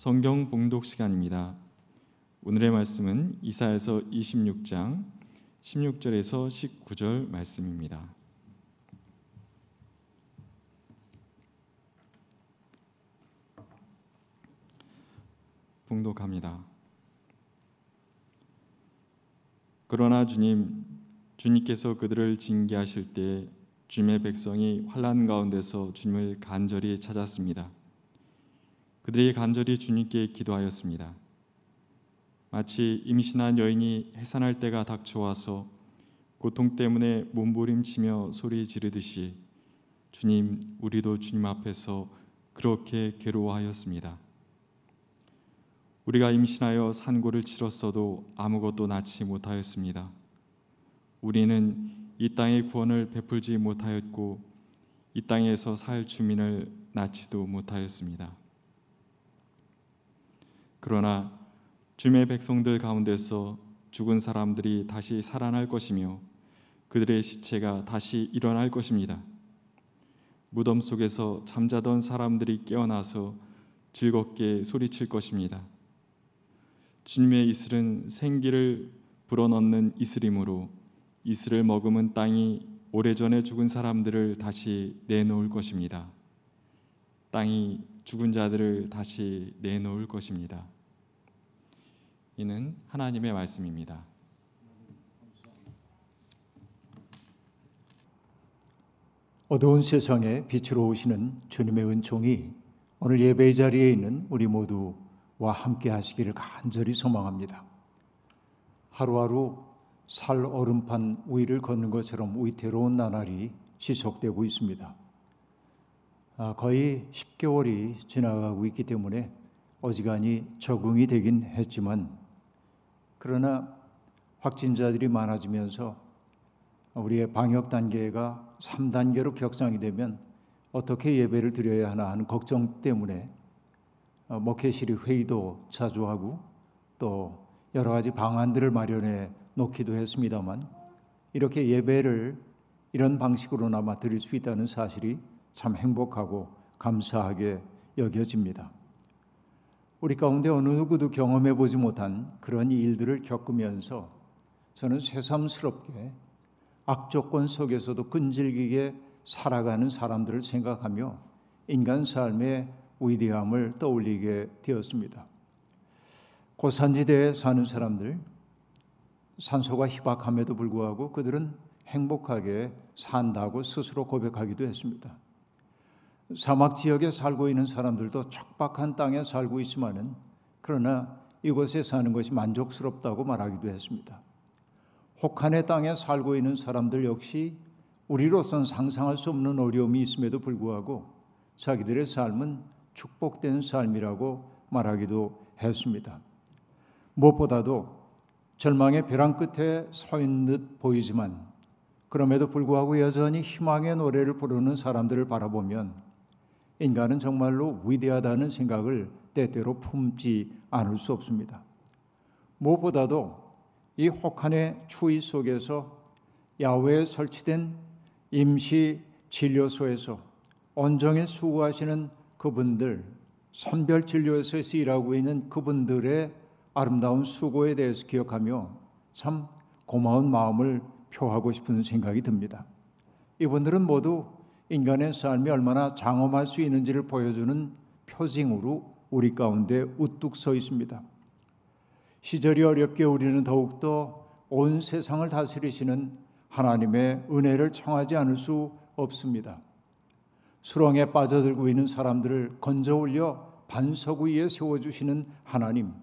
성경 봉독 시간입니다. 오늘의 말씀은 이사야서 26장 16절에서 19절 말씀입니다. 봉독합니다. 그러나 주님 주님께서 그들을 징계하실 때 주님의 백성이 환란 가운데서 주님을 간절히 찾았습니다. 그들이 간절히 주님께 기도하였습니다. 마치 임신한 여인이 해산할 때가 닥쳐와서 고통 때문에 몸부림치며 소리 지르듯이 주님 우리도 주님 앞에서 그렇게 괴로워하였습니다. 우리가 임신하여 산고를 치렀어도 아무것도 낳지 못하였습니다. 우리는 이 땅의 구원을 베풀지 못하였고 이 땅에서 살 주민을 낳지도 못하였습니다. 그러나 주의 백성들 가운데서 죽은 사람들이 다시 살아날 것이며 그들의 시체가 다시 일어날 것입니다. 무덤 속에서 잠자던 사람들이 깨어나서 즐겁게 소리칠 것입니다. 주님의 이슬은 생기를 불어넣는 이슬이므로 이슬을 머금은 땅이 오래전에 죽은 사람들을 다시 내놓을 것입니다. 땅이 죽은 자들을 다시 내놓을 것입니다. 이는 하나님의 말씀입니다. 어두운 세상에 빛으로 오시는 주님의 은총이 오늘 예배 자리에 있는 우리 모두와 함께 하시기를 간절히 소망합니다. 하루하루 살 얼음판 위를 걷는 것처럼 위태로운 나날이 지속되고 있습니다. 아, 거의 10개월이 지나가고 있기 때문에 어지간히 적응이 되긴 했지만 그러나 확진자들이 많아지면서 우리의 방역 단계가 3단계로 격상이 되면 어떻게 예배를 드려야 하나 하는 걱정 때문에 어, 목회실이 회의도 자주 하고 또 여러 가지 방안들을 마련해 놓기도 했습니다만 이렇게 예배를 이런 방식으로나마 드릴 수 있다는 사실이 참 행복하고 감사하게 여겨집니다. 우리 가운데 어느 누구도 경험해 보지 못한 그런 일들을 겪으면서 저는 새삼스럽게 악조건 속에서도 끈질기게 살아가는 사람들을 생각하며 인간 삶의 위대함을 떠올리게 되었습니다. 고산지대에 사는 사람들, 산소가 희박함에도 불구하고 그들은 행복하게 산다고 스스로 고백하기도 했습니다. 사막 지역에 살고 있는 사람들도 척박한 땅에 살고 있지만은 그러나 이곳에 사는 것이 만족스럽다고 말하기도 했습니다. 혹한의 땅에 살고 있는 사람들 역시 우리로선 상상할 수 없는 어려움이 있음에도 불구하고 자기들의 삶은 축복된 삶이라고 말하기도 했습니다. 무엇보다도 절망의 벼랑 끝에 서 있는 듯 보이지만 그럼에도 불구하고 여전히 희망의 노래를 부르는 사람들을 바라보면 인간은 정말로 위대하다는 생각을 때때로 품지 않을 수 없습니다. 무엇보다도 이 혹한의 추위 속에서 야외에 설치된 임시 진료소에서 온종일 수고하시는 그분들, 선별 진료에서 일하고 있는 그분들의 아름다운 수고에 대해서 기억하며 참 고마운 마음을 표하고 싶은 생각이 듭니다. 이분들은 모두 인간의 삶이 얼마나 장엄할 수 있는지를 보여주는 표징으로 우리 가운데 우뚝 서 있습니다. 시절이 어렵게 우리는 더욱더 온 세상을 다스리시는 하나님의 은혜를 청하지 않을 수 없습니다. 수렁에 빠져들고 있는 사람들을 건져 올려 반석 위에 세워주시는 하나님.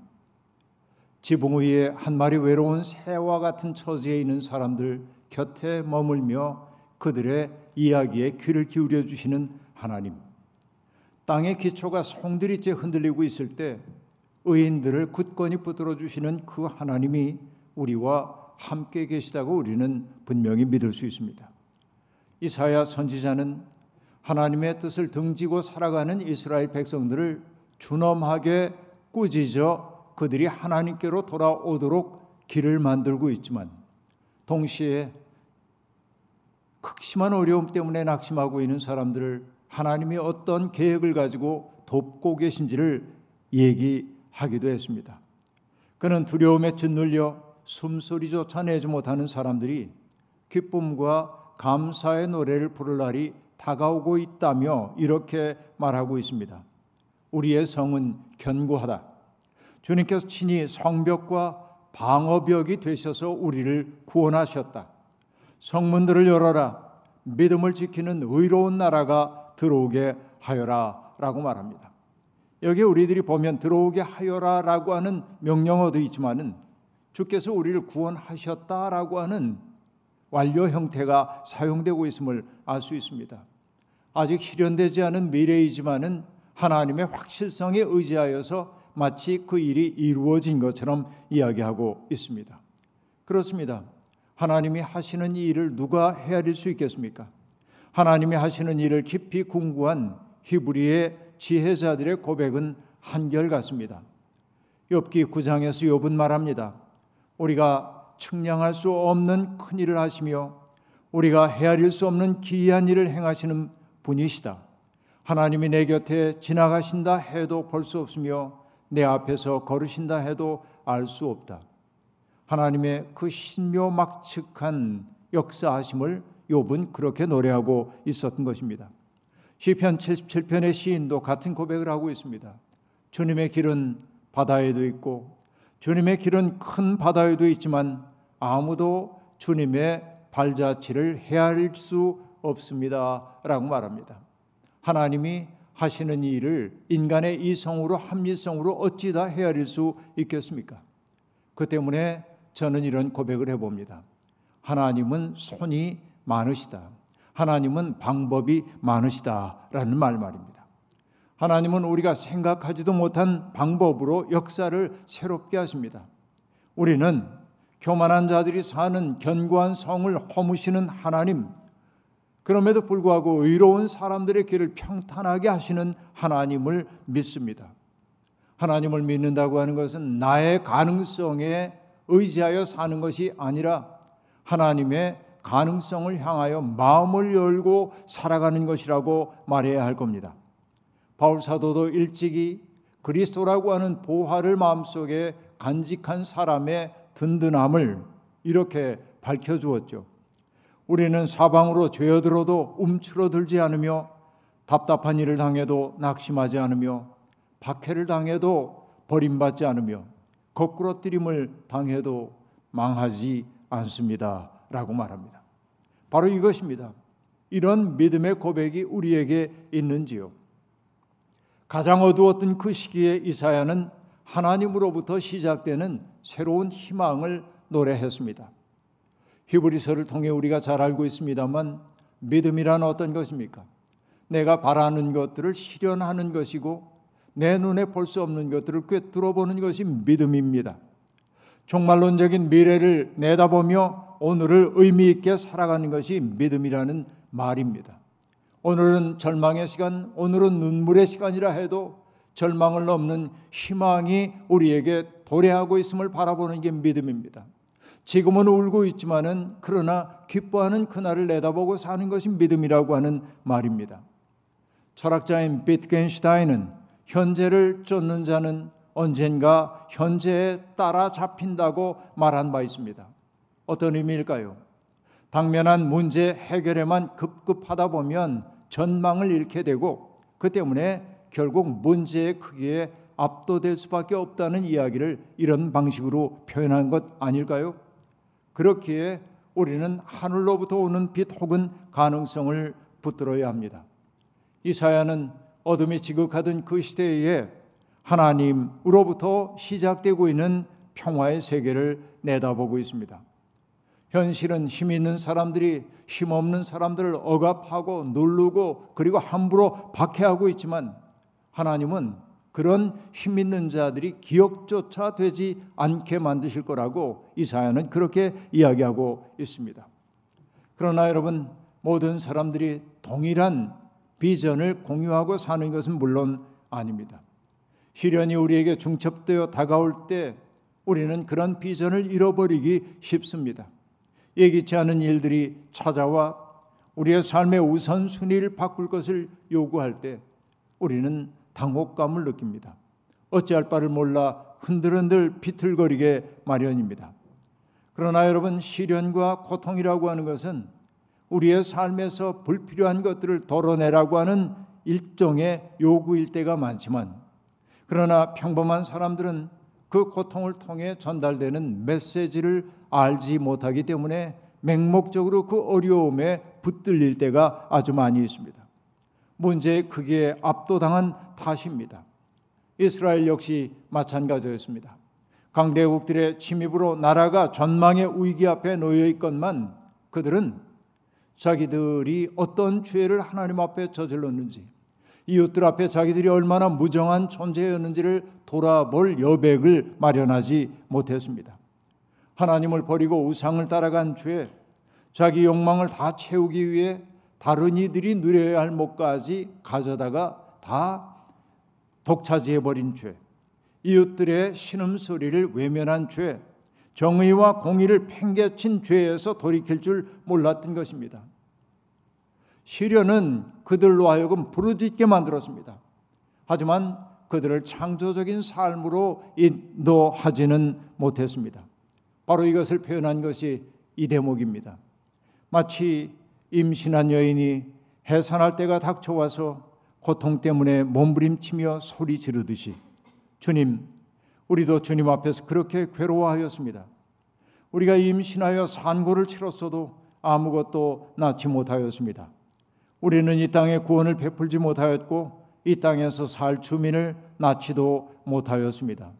지붕 위에 한 마리 외로운 새와 같은 처지에 있는 사람들 곁에 머물며 그들의 이야기에 귀를 기울여 주시는 하나님. 땅의 기초가 송두리째 흔들리고 있을 때 의인들을 굳건히 붙들어 주시는 그 하나님이 우리와 함께 계시다고 우리는 분명히 믿을 수 있습니다. 이사야 선지자는 하나님의 뜻을 등지고 살아가는 이스라엘 백성들을 준엄하게 꾸짖어 그들이 하나님께로 돌아오도록 길을 만들고 있지만 동시에 극심한 어려움 때문에 낙심하고 있는 사람들을 하나님이 어떤 계획을 가지고 돕고 계신지를 얘기하기도 했습니다. 그는 두려움에 짓눌려 숨소리조차 내지 못하는 사람들이 기쁨과 감사의 노래를 부를 날이 다가오고 있다며 이렇게 말하고 있습니다. 우리의 성은 견고하다. 주님께서 친히 성벽과 방어벽이 되셔서 우리를 구원하셨다. 성문들을 열어라. 믿음을 지키는 의로운 나라가 들어오게 하여라. 라고 말합니다. 여기 우리들이 보면 들어오게 하여라 라고 하는 명령어도 있지만은 주께서 우리를 구원하셨다 라고 하는 완료 형태가 사용되고 있음을 알 수 있습니다. 아직 실현되지 않은 미래이지만은 하나님의 확실성에 의지하여서 마치 그 일이 이루어진 것처럼 이야기하고 있습니다. 그렇습니다. 하나님이 하시는 이 일을 누가 헤아릴 수 있겠습니까? 하나님이 하시는 일을 깊이 궁구한 히브리의 지혜자들의 고백은 한결같습니다. 욥기 9장에서 욥은 말합니다. 우리가 측량할 수 없는 큰 일을 하시며 우리가 헤아릴 수 없는 기이한 일을 행하시는 분이시다. 하나님이 내 곁에 지나가신다 해도 볼 수 없으며 내 앞에서 걸으신다 해도 알 수 없다. 하나님의 그 신묘막측한 역사하심을 욥은 그렇게 노래하고 있었던 것입니다. 시편 77편의 시인도 같은 고백을 하고 있습니다. 주님의 길은 바다에도 있고 주님의 길은 큰 바다에도 있지만 아무도 주님의 발자취를 헤아릴 수 없습니다 라고 말합니다. 하나님이 하시는 일을 인간의 이성으로 합리성으로 어찌 다 헤아릴 수 있겠습니까? 그 때문에 저는 이런 고백을 해봅니다. 하나님은 손이 많으시다. 하나님은 방법이 많으시다 라는 말 말입니다. 하나님은 우리가 생각하지도 못한 방법으로 역사를 새롭게 하십니다. 우리는 교만한 자들이 사는 견고한 성을 허무시는 하나님, 그럼에도 불구하고 의로운 사람들의 길을 평탄하게 하시는 하나님을 믿습니다. 하나님을 믿는다고 하는 것은 나의 가능성에 의지하여 사는 것이 아니라 하나님의 가능성을 향하여 마음을 열고 살아가는 것이라고 말해야 할 겁니다. 바울 사도도 일찍이 그리스도라고 하는 보화를 마음속에 간직한 사람의 든든함을 이렇게 밝혀 주었죠. 우리는 사방으로 죄어들어도 움츠러들지 않으며 답답한 일을 당해도 낙심하지 않으며 박해를 당해도 버림받지 않으며 거꾸로 뜨림을 당해도 망하지 않습니다. 라고 말합니다. 바로 이것입니다. 이런 믿음의 고백이 우리에게 있는지요. 가장 어두웠던 그 시기에 이사야는 하나님으로부터 시작되는 새로운 희망을 노래했습니다. 히브리서를 통해 우리가 잘 알고 있습니다만 믿음이란 어떤 것입니까? 내가 바라는 것들을 실현하는 것이고 내 눈에 볼 수 없는 것들을 꿰뚫어보는 것이 믿음입니다. 종말론적인 미래를 내다보며 오늘을 의미 있게 살아가는 것이 믿음이라는 말입니다. 오늘은 절망의 시간, 오늘은 눈물의 시간이라 해도 절망을 넘는 희망이 우리에게 도래하고 있음을 바라보는 게 믿음입니다. 지금은 울고 있지만은 그러나 기뻐하는 그날을 내다보고 사는 것이 믿음이라고 하는 말입니다. 철학자인 비트겐슈타인은 현재를 쫓는 자는 언젠가 현재에 따라 잡힌다고 말한 바 있습니다. 어떤 의미일까요? 당면한 문제 해결에만 급급하다 보면 전망을 잃게 되고 그 때문에 결국 문제의 크기에 압도될 수밖에 없다는 이야기를 이런 방식으로 표현한 것 아닐까요? 그렇기에 우리는 하늘로부터 오는 빛 혹은 가능성을 붙들어야 합니다. 이사야는 어둠이 지극하던 그 시대에 하나님으로부터 시작되고 있는 평화의 세계를 내다보고 있습니다. 현실은 힘 있는 사람들이 힘 없는 사람들을 억압하고 누르고 그리고 함부로 박해하고 있지만 하나님은 그런 힘 있는 자들이 기억조차 되지 않게 만드실 거라고 이사야는 그렇게 이야기하고 있습니다. 그러나 여러분 모든 사람들이 동일한 비전을 공유하고 사는 것은 물론 아닙니다. 시련이 우리에게 중첩되어 다가올 때 우리는 그런 비전을 잃어버리기 쉽습니다. 예기치 않은 일들이 찾아와 우리의 삶의 우선순위를 바꿀 것을 요구할 때 우리는 당혹감을 느낍니다. 어찌할 바를 몰라 흔들흔들 비틀거리게 마련입니다. 그러나 여러분 시련과 고통이라고 하는 것은 우리의 삶에서 불필요한 것들을 덜어내라고 하는 일종의 요구일 때가 많지만 그러나 평범한 사람들은 그 고통을 통해 전달되는 메시지를 알지 못하기 때문에 맹목적으로 그 어려움에 붙들릴 때가 아주 많이 있습니다. 문제의 크기에 압도당한 탓입니다. 이스라엘 역시 마찬가지였습니다. 강대국들의 침입으로 나라가 전망의 위기 앞에 놓여 있건만 그들은 자기들이 어떤 죄를 하나님 앞에 저질렀는지 이웃들 앞에 자기들이 얼마나 무정한 존재였는지를 돌아볼 여백을 마련하지 못했습니다. 하나님을 버리고 우상을 따라간 죄, 자기 욕망을 다 채우기 위해 다른 이들이 누려야 할 목까지 가져다가 다 독차지해 버린 죄, 이웃들의 신음소리를 외면한 죄, 정의와 공의를 팽개친 죄에서 돌이킬 줄 몰랐던 것입니다. 시련은 그들로 하여금 부르짖게 만들었습니다. 하지만 그들을 창조적인 삶으로 인도하지는 못했습니다. 바로 이것을 표현한 것이 이 대목입니다. 마치 임신한 여인이 해산할 때가 닥쳐와서 고통 때문에 몸부림치며 소리 지르듯이 주님, 우리도 주님 앞에서 그렇게 괴로워하였습니다. 우리가 임신하여 산고를 치렀어도 아무것도 낳지 못하였습니다. 우리는 이 땅에 구원을 베풀지 못하였고 이 땅에서 살 주민을 낳지도 못하였습니다.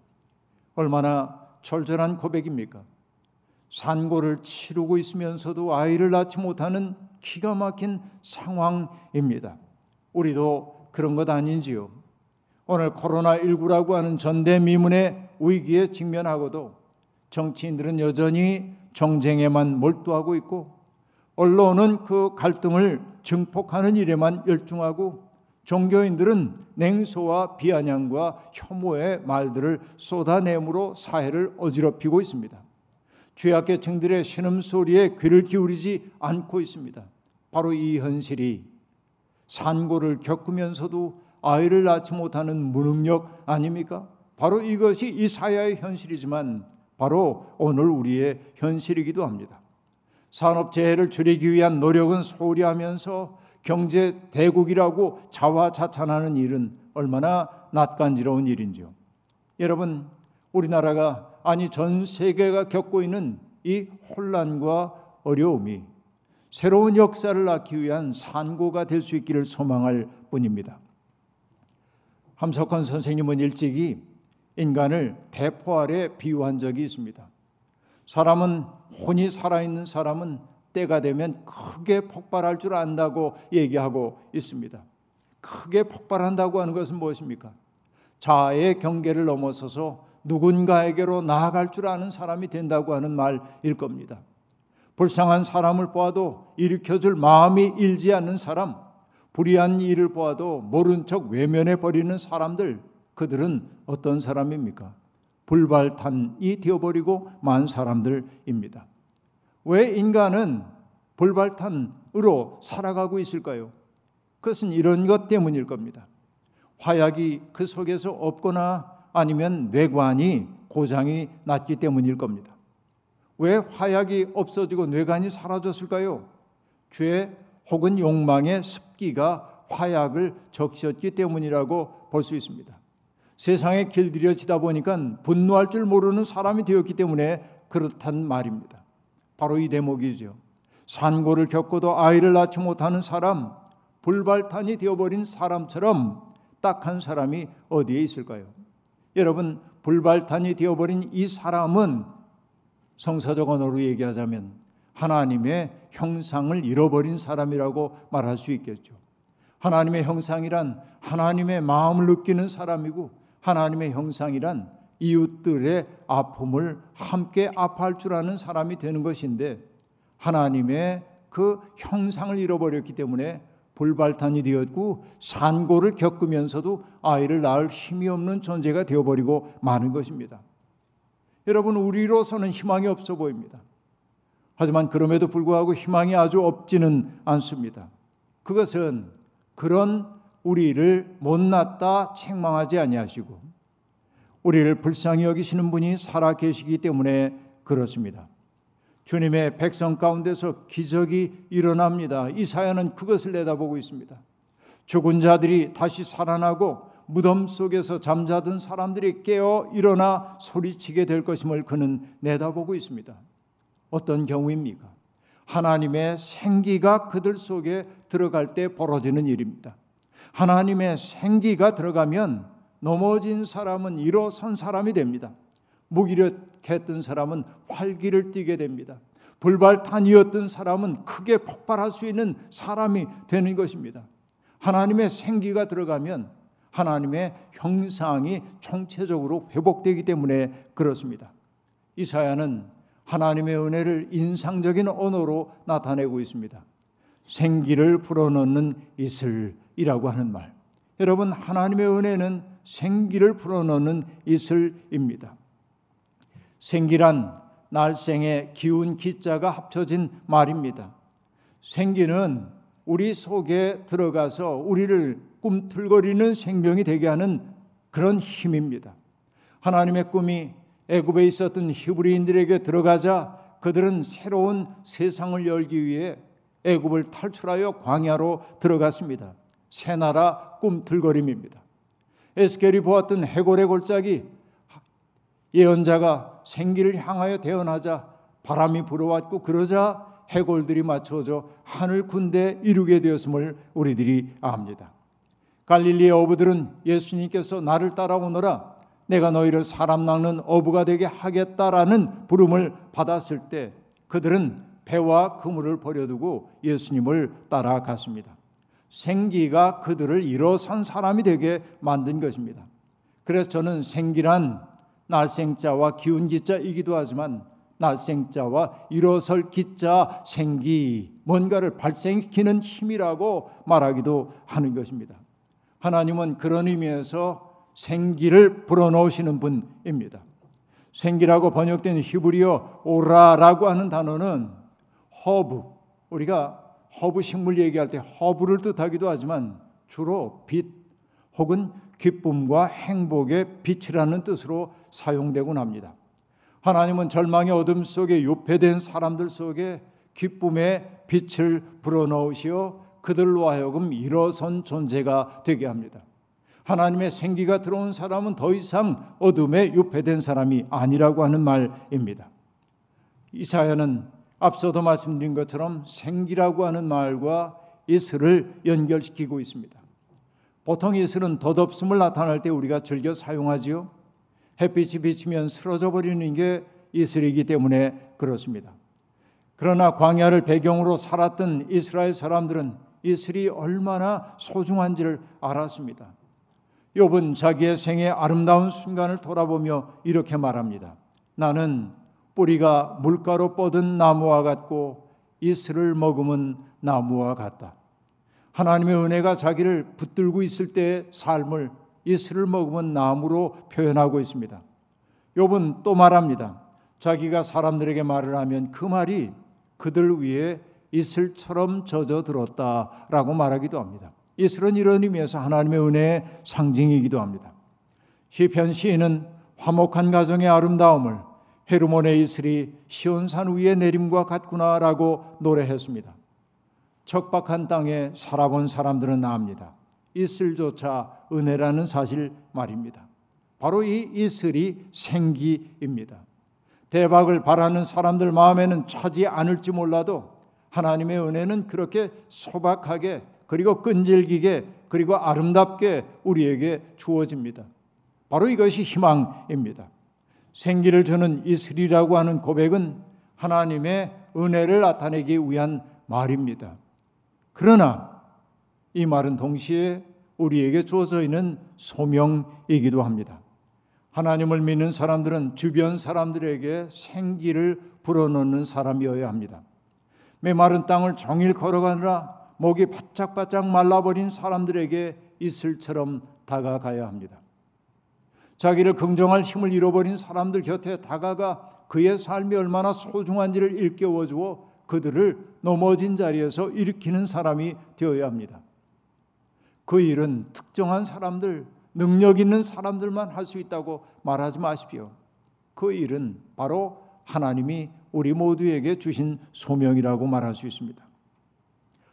얼마나 철저한 고백입니까? 산고를 치르고 있으면서도 아이를 낳지 못하는 기가 막힌 상황입니다. 우리도 그런 것 아닌지요? 오늘 코로나19라고 하는 전대미문의 위기에 직면하고도 정치인들은 여전히 정쟁에만 몰두하고 있고 언론은 그 갈등을 증폭하는 일에만 열중하고 종교인들은 냉소와 비아냥과 혐오의 말들을 쏟아내므로 사회를 어지럽히고 있습니다. 죄악계층들의 신음소리에 귀를 기울이지 않고 있습니다. 바로 이 현실이 산고를 겪으면서도 아이를 낳지 못하는 무능력 아닙니까? 바로 이것이 이 사회의 현실이지만 바로 오늘 우리의 현실이기도 합니다. 산업 재해를 줄이기 위한 노력은 소홀히 하면서 경제 대국이라고 자화자찬하는 일은 얼마나 낯간지러운 일인지요. 여러분, 우리나라가 아니 전 세계가 겪고 있는 이 혼란과 어려움이 새로운 역사를 낳기 위한 산고가 될 수 있기를 소망할 뿐입니다. 함석헌 선생님은 일찍이 인간을 대포 아래 비유한 적이 있습니다. 사람은 혼이 살아있는 사람은 때가 되면 크게 폭발할 줄 안다고 얘기하고 있습니다. 크게 폭발한다고 하는 것은 무엇입니까? 자아의 경계를 넘어서서 누군가에게로 나아갈 줄 아는 사람이 된다고 하는 말일 겁니다. 불쌍한 사람을 보아도 일으켜줄 마음이 일지 않는 사람, 불의한 일을 보아도 모른 척 외면해 버리는 사람들, 그들은 어떤 사람입니까? 불발탄이 되어버리고 만 사람들입니다. 왜 인간은 불발탄으로 살아가고 있을까요? 그것은 이런 것 때문일 겁니다. 화약이 그 속에서 없거나 아니면 뇌관이 고장이 났기 때문일 겁니다. 왜 화약이 없어지고 뇌관이 사라졌을까요? 죄 혹은 욕망의 습기가 화약을 적셨기 때문이라고 볼 수 있습니다. 세상에 길들여지다 보니까 분노할 줄 모르는 사람이 되었기 때문에 그렇단 말입니다. 바로 이 대목이죠. 산고를 겪고도 아이를 낳지 못하는 사람, 불발탄이 되어버린 사람처럼 딱한 사람이 어디에 있을까요? 여러분, 불발탄이 되어버린 이 사람은 성서적 언어로 얘기하자면 하나님의 형상을 잃어버린 사람이라고 말할 수 있겠죠. 하나님의 형상이란 하나님의 마음을 느끼는 사람이고 하나님의 형상이란 이웃들의 아픔을 함께 아파할 줄 아는 사람이 되는 것인데 하나님의 그 형상을 잃어버렸기 때문에 불발탄이 되었고 산고를 겪으면서도 아이를 낳을 힘이 없는 존재가 되어버리고 마는 것입니다. 여러분 우리로서는 희망이 없어 보입니다. 하지만 그럼에도 불구하고 희망이 아주 없지는 않습니다. 그것은 그런 우리를 못났다 책망하지 아니하시고 우리를 불쌍히 여기시는 분이 살아 계시기 때문에 그렇습니다. 주님의 백성 가운데서 기적이 일어납니다. 이사야는 그것을 내다보고 있습니다. 죽은 자들이 다시 살아나고 무덤 속에서 잠자던 사람들이 깨어 일어나 소리치게 될 것임을 그는 내다보고 있습니다. 어떤 경우입니까? 하나님의 생기가 그들 속에 들어갈 때 벌어지는 일입니다. 하나님의 생기가 들어가면 넘어진 사람은 일어선 사람이 됩니다. 무기력했던 사람은 활기를 띠게 됩니다. 불발탄이었던 사람은 크게 폭발할 수 있는 사람이 되는 것입니다. 하나님의 생기가 들어가면 하나님의 형상이 총체적으로 회복되기 때문에 그렇습니다. 이사야는 하나님의 은혜를 인상적인 언어로 나타내고 있습니다. 생기를 불어넣는 이슬이라고 하는 말. 여러분, 하나님의 은혜는 생기를 불어넣는 이슬입니다. 생기란 날생의 기운 기자가 합쳐진 말입니다. 생기는 우리 속에 들어가서 우리를 꿈틀거리는 생명이 되게 하는 그런 힘입니다. 하나님의 꿈이 애굽에 있었던 히브리인들에게 들어가자 그들은 새로운 세상을 열기 위해 애굽을 탈출하여 광야로 들어갔습니다. 새 나라 꿈틀거림입니다. 에스겔이 보았던 해골의 골짜기 예언자가 생기를 향하여 대언하자 바람이 불어왔고 그러자 해골들이 맞춰져 하늘 군대 이루게 되었음을 우리들이 압니다. 갈릴리의 어부들은 예수님께서 나를 따라오너라 내가 너희를 사람 낚는 어부가 되게 하겠다라는 부름을 받았을 때 그들은 배와 그물을 버려두고 예수님을 따라갔습니다. 생기가 그들을 일어선 사람이 되게 만든 것입니다. 그래서 저는 생기란 날생자와 기운 기자이기도 하지만 날생자와 일어설 기자 생기 뭔가를 발생시키는 힘이라고 말하기도 하는 것입니다. 하나님은 그런 의미에서 생기를 불어넣으시는 분입니다. 생기라고 번역된 히브리어 오라라고 하는 단어는 허브 우리가 허브 식물 얘기할 때 허브를 뜻하기도 하지만 주로 빛 혹은 기쁨과 행복의 빛이라는 뜻으로 사용되곤 합니다. 하나님은 절망의 어둠 속에 유폐된 사람들 속에 기쁨의 빛을 불어넣으시어 그들로 하여금 일어선 존재가 되게 합니다. 하나님의 생기가 들어온 사람은 더 이상 어둠에 유폐된 사람이 아니라고 하는 말입니다. 이사야는 앞서도 말씀드린 것처럼 생기라고 하는 말과 이슬을 연결시키고 있습니다. 보통 이슬은 덧없음을 나타낼 때 우리가 즐겨 사용하지요. 햇빛이 비치면 쓰러져 버리는 게 이슬이기 때문에 그렇습니다. 그러나 광야를 배경으로 살았던 이스라엘 사람들은 이슬이 얼마나 소중한지를 알았습니다. 욥은 자기의 생의 아름다운 순간을 돌아보며 이렇게 말합니다. 나는 뿌리가 물가로 뻗은 나무와 같고 이슬을 머금은 나무와 같다. 하나님의 은혜가 자기를 붙들고 있을 때의 삶을 이슬을 머금은 나무로 표현하고 있습니다. 욥은 또 말합니다. 자기가 사람들에게 말을 하면 그 말이 그들 위에 이슬처럼 젖어 들었다라고 말하기도 합니다. 이슬은 이런 의미에서 하나님의 은혜의 상징이기도 합니다. 시편 시인은 화목한 가정의 아름다움을 헤르몬의 이슬이 시온산 위에 내림과 같구나라고 노래했습니다. 척박한 땅에 살아본 사람들은 압니다. 이슬조차 은혜라는 사실 말입니다. 바로 이 이슬이 생기입니다. 대박을 바라는 사람들 마음에는 차지 않을지 몰라도 하나님의 은혜는 그렇게 소박하게 그리고 끈질기게 그리고 아름답게 우리에게 주어집니다. 바로 이것이 희망입니다. 생기를 주는 이슬이라고 하는 고백은 하나님의 은혜를 나타내기 위한 말입니다. 그러나 이 말은 동시에 우리에게 주어져 있는 소명이기도 합니다. 하나님을 믿는 사람들은 주변 사람들에게 생기를 불어넣는 사람이어야 합니다. 메마른 땅을 종일 걸어가느라 목이 바짝바짝 말라버린 사람들에게 이슬처럼 다가가야 합니다. 자기를 긍정할 힘을 잃어버린 사람들 곁에 다가가 그의 삶이 얼마나 소중한지를 일깨워 주어 그들을 넘어진 자리에서 일으키는 사람이 되어야 합니다. 그 일은 특정한 사람들, 능력 있는 사람들만 할 수 있다고 말하지 마십시오. 그 일은 바로 하나님이 우리 모두에게 주신 소명이라고 말할 수 있습니다.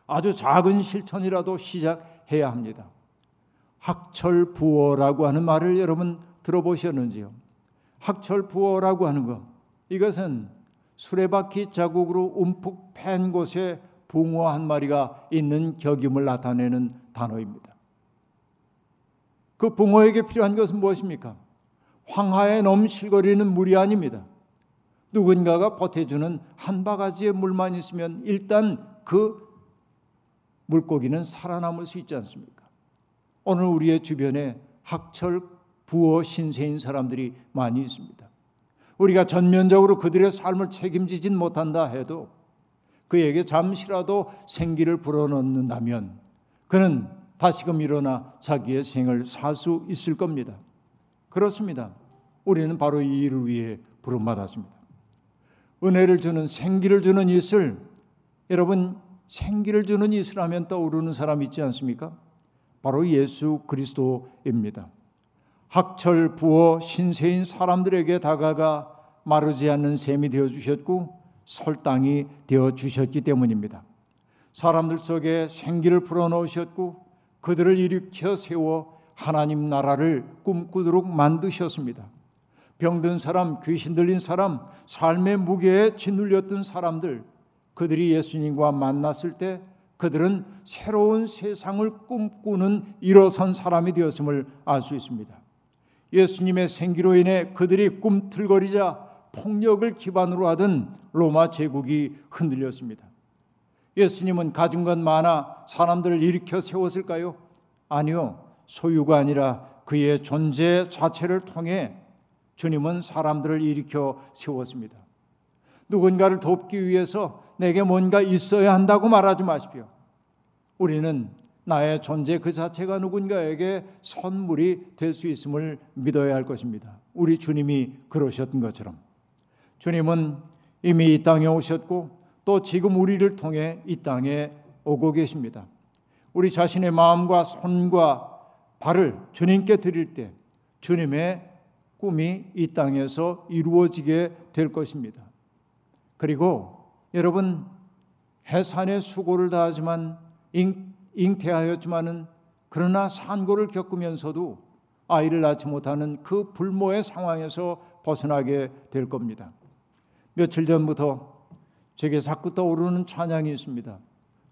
아주 작은 실천이라도 시작해야 합니다. 학철 부어라고 하는 말을 여러분 들어보셨는지요? 학철 부어라고 하는 것 이것은 수레바퀴 자국으로 움푹 팬 곳에 붕어 한 마리가 있는 격임을 나타내는 단어입니다. 그 붕어에게 필요한 것은 무엇입니까? 황하에 넘실거리는 물이 아닙니다. 누군가가 보태주는 한 바가지의 물만 있으면 일단 그 물고기는 살아남을 수 있지 않습니까? 오늘 우리의 주변에 학철 부어 신세인 사람들이 많이 있습니다. 우리가 전면적으로 그들의 삶을 책임지진 못한다 해도 그에게 잠시라도 생기를 불어넣는다면 그는 다시금 일어나 자기의 생을 살 수 있을 겁니다. 그렇습니다. 우리는 바로 이 일을 위해 부름받았습니다. 은혜를 주는 생기를 주는 이슬 여러분 생기를 주는 이슬 하면 떠오르는 사람 있지 않습니까? 바로 예수 그리스도입니다. 학철 부어 신세인 사람들에게 다가가 마르지 않는 샘이 되어 주셨고 설당이 되어 주셨기 때문입니다. 사람들 속에 생기를 불어넣으셨고 그들을 일으켜 세워 하나님 나라를 꿈꾸도록 만드셨습니다. 병든 사람, 귀신 들린 사람, 삶의 무게에 짓눌렸던 사람들, 그들이 예수님과 만났을 때 그들은 새로운 세상을 꿈꾸는 일어선 사람이 되었음을 알 수 있습니다. 예수님의 생기로 인해 그들이 꿈틀거리자 폭력을 기반으로 하던 로마 제국이 흔들렸습니다. 예수님은 가진 것 많아 사람들을 일으켜 세웠을까요? 아니요. 소유가 아니라 그의 존재 자체를 통해 주님은 사람들을 일으켜 세웠습니다. 누군가를 돕기 위해서 내게 뭔가 있어야 한다고 말하지 마십시오. 우리는 나의 존재 그 자체가 누군가에게 선물이 될 수 있음을 믿어야 할 것입니다. 우리 주님이 그러셨던 것처럼. 주님은 이미 이 땅에 오셨고 또 지금 우리를 통해 이 땅에 오고 계십니다. 우리 자신의 마음과 손과 발을 주님께 드릴 때 주님의 꿈이 이 땅에서 이루어지게 될 것입니다. 그리고 여러분 해산의 수고를 다하지만 잉태하였지만은 그러나 산고를 겪으면서도 아이를 낳지 못하는 그 불모의 상황에서 벗어나게 될 겁니다. 며칠 전부터 제게 자꾸 떠오르는 찬양이 있습니다.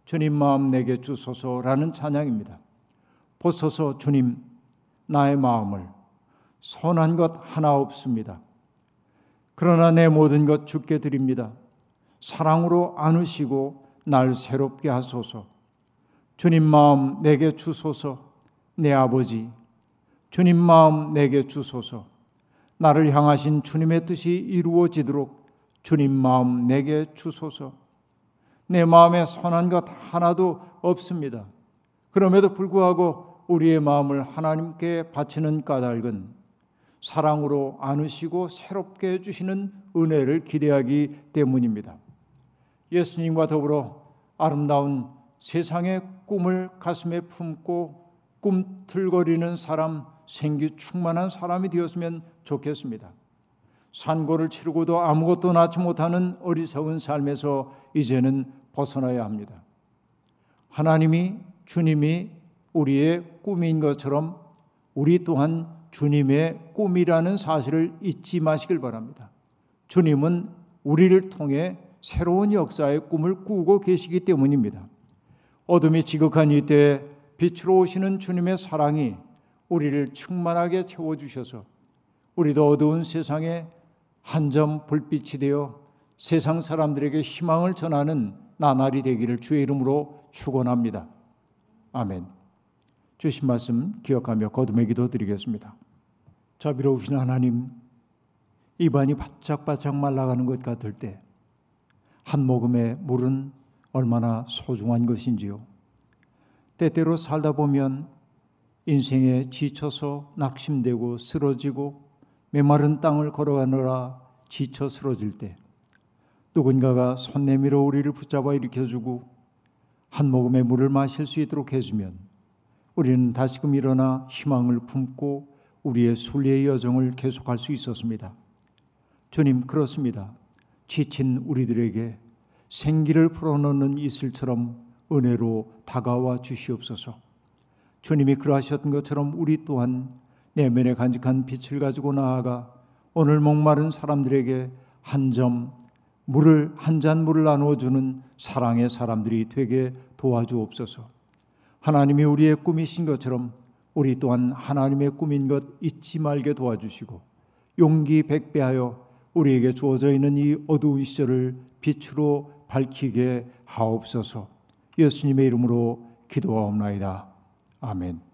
주님 마음 내게 주소서라는 찬양입니다. 보소서 주님 나의 마음을 선한 것 하나 없습니다. 그러나 내 모든 것 주께 드립니다. 사랑으로 안으시고 날 새롭게 하소서. 주님 마음 내게 주소서. 내 아버지. 주님 마음 내게 주소서. 나를 향하신 주님의 뜻이 이루어지도록 주님 마음 내게 주소서. 내 마음에 선한 것 하나도 없습니다. 그럼에도 불구하고 우리의 마음을 하나님께 바치는 까닭은 사랑으로 안으시고 새롭게 해주시는 은혜를 기대하기 때문입니다. 예수님과 더불어 아름다운 세상의 꿈을 가슴에 품고 꿈틀거리는 사람, 생기 충만한 사람이 되었으면 좋겠습니다. 산고를 치르고도 아무것도 낳지 못하는 어리석은 삶에서 이제는 벗어나야 합니다. 하나님이 주님이 우리의 꿈인 것처럼 우리 또한 주님의 꿈이라는 사실을 잊지 마시길 바랍니다. 주님은 우리를 통해 새로운 역사의 꿈을 꾸고 계시기 때문입니다. 어둠이 지극한 이때 빛으로 오시는 주님의 사랑이 우리를 충만하게 채워주셔서 우리도 어두운 세상에 한 점 불빛이 되어 세상 사람들에게 희망을 전하는 나날이 되기를 주의 이름으로 축원합니다. 아멘. 주신 말씀 기억하며 거듭의 기도 드리겠습니다. 자비로우신 하나님, 입안이 바짝바짝 말라가는 것 같을 때 한 모금의 물은 얼마나 소중한 것인지요. 때때로 살다 보면 인생에 지쳐서 낙심되고 쓰러지고 메마른 땅을 걸어가느라 지쳐 쓰러질 때 누군가가 손 내밀어 우리를 붙잡아 일으켜주고 한 모금의 물을 마실 수 있도록 해주면 우리는 다시금 일어나 희망을 품고 우리의 순례의 여정을 계속할 수 있었습니다. 주님, 그렇습니다. 지친 우리들에게 생기를 풀어넣는 이슬처럼 은혜로 다가와 주시옵소서. 주님이 그러하셨던 것처럼 우리 또한 내면에 간직한 빛을 가지고 나아가 오늘 목마른 사람들에게 한 점 물을 한 잔 물을 나누어 주는 사랑의 사람들이 되게 도와주옵소서. 하나님이 우리의 꿈이신 것처럼 우리 또한 하나님의 꿈인 것 잊지 말게 도와주시고 용기 백배하여 우리에게 주어져 있는 이 어두운 시절을 빛으로 밝히게 하옵소서. 예수님의 이름으로 기도하옵나이다. 아멘.